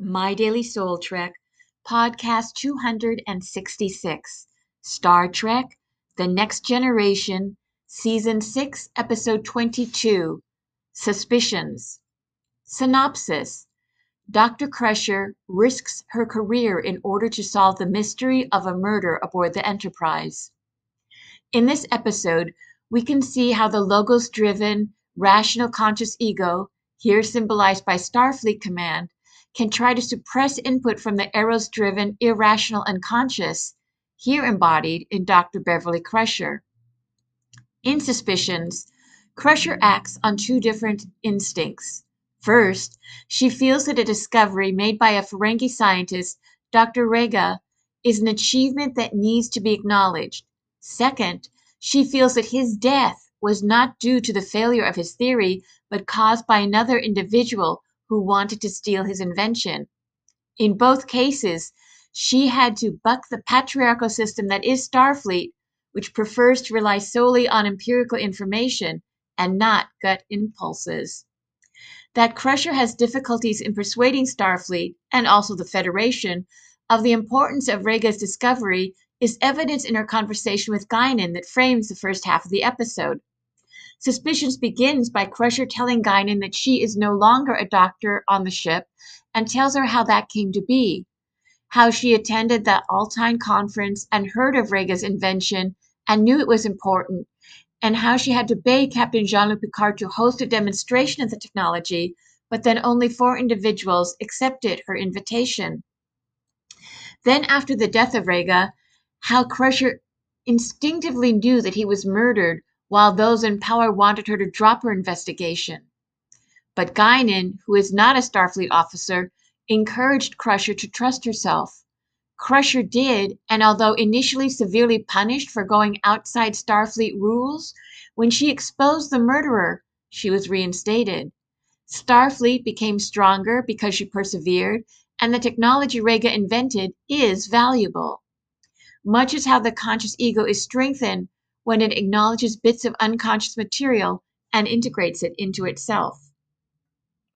My Daily Soul Trek, podcast 266, Star Trek The Next Generation, Season 6, Episode 22 Suspicions. Synopsis Dr. Crusher risks her career in order to solve the mystery of a murder aboard the Enterprise. In this episode, we can see how the logos driven, rational conscious ego, here symbolized by Starfleet Command, can try to suppress input from the eros driven, irrational unconscious, here embodied in Dr. Beverly Crusher. In Suspicions, Crusher acts on two different instincts. First, she feels that a discovery made by a Ferengi scientist, Dr. Reyga, is an achievement that needs to be acknowledged. Second, she feels that his death was not due to the failure of his theory, but caused by another individual who wanted to steal his invention. In both cases, she had to buck the patriarchal system that is Starfleet, which prefers to rely solely on empirical information and not gut impulses. That Crusher has difficulties in persuading Starfleet, and also the Federation, of the importance of Reyga's discovery is evidence in her conversation with Guinan that frames the first half of the episode. Suspicions begins by Crusher telling Guinan that she is no longer a doctor on the ship and tells her how that came to be. How she attended the Altine conference and heard of Reyga's invention and knew it was important, and how she had to beg Captain Jean Luc Picard to host a demonstration of the technology, but then only four individuals accepted her invitation. Then, after the death of Reyga, how Crusher instinctively knew that he was murdered while those in power wanted her to drop her investigation. But Guinan, who is not a Starfleet officer, encouraged Crusher to trust herself. Crusher did, and although initially severely punished for going outside Starfleet rules, when she exposed the murderer, she was reinstated. Starfleet became stronger because she persevered, and the technology Reyga invented is valuable. Much as how the conscious ego is strengthened when it acknowledges bits of unconscious material and integrates it into itself.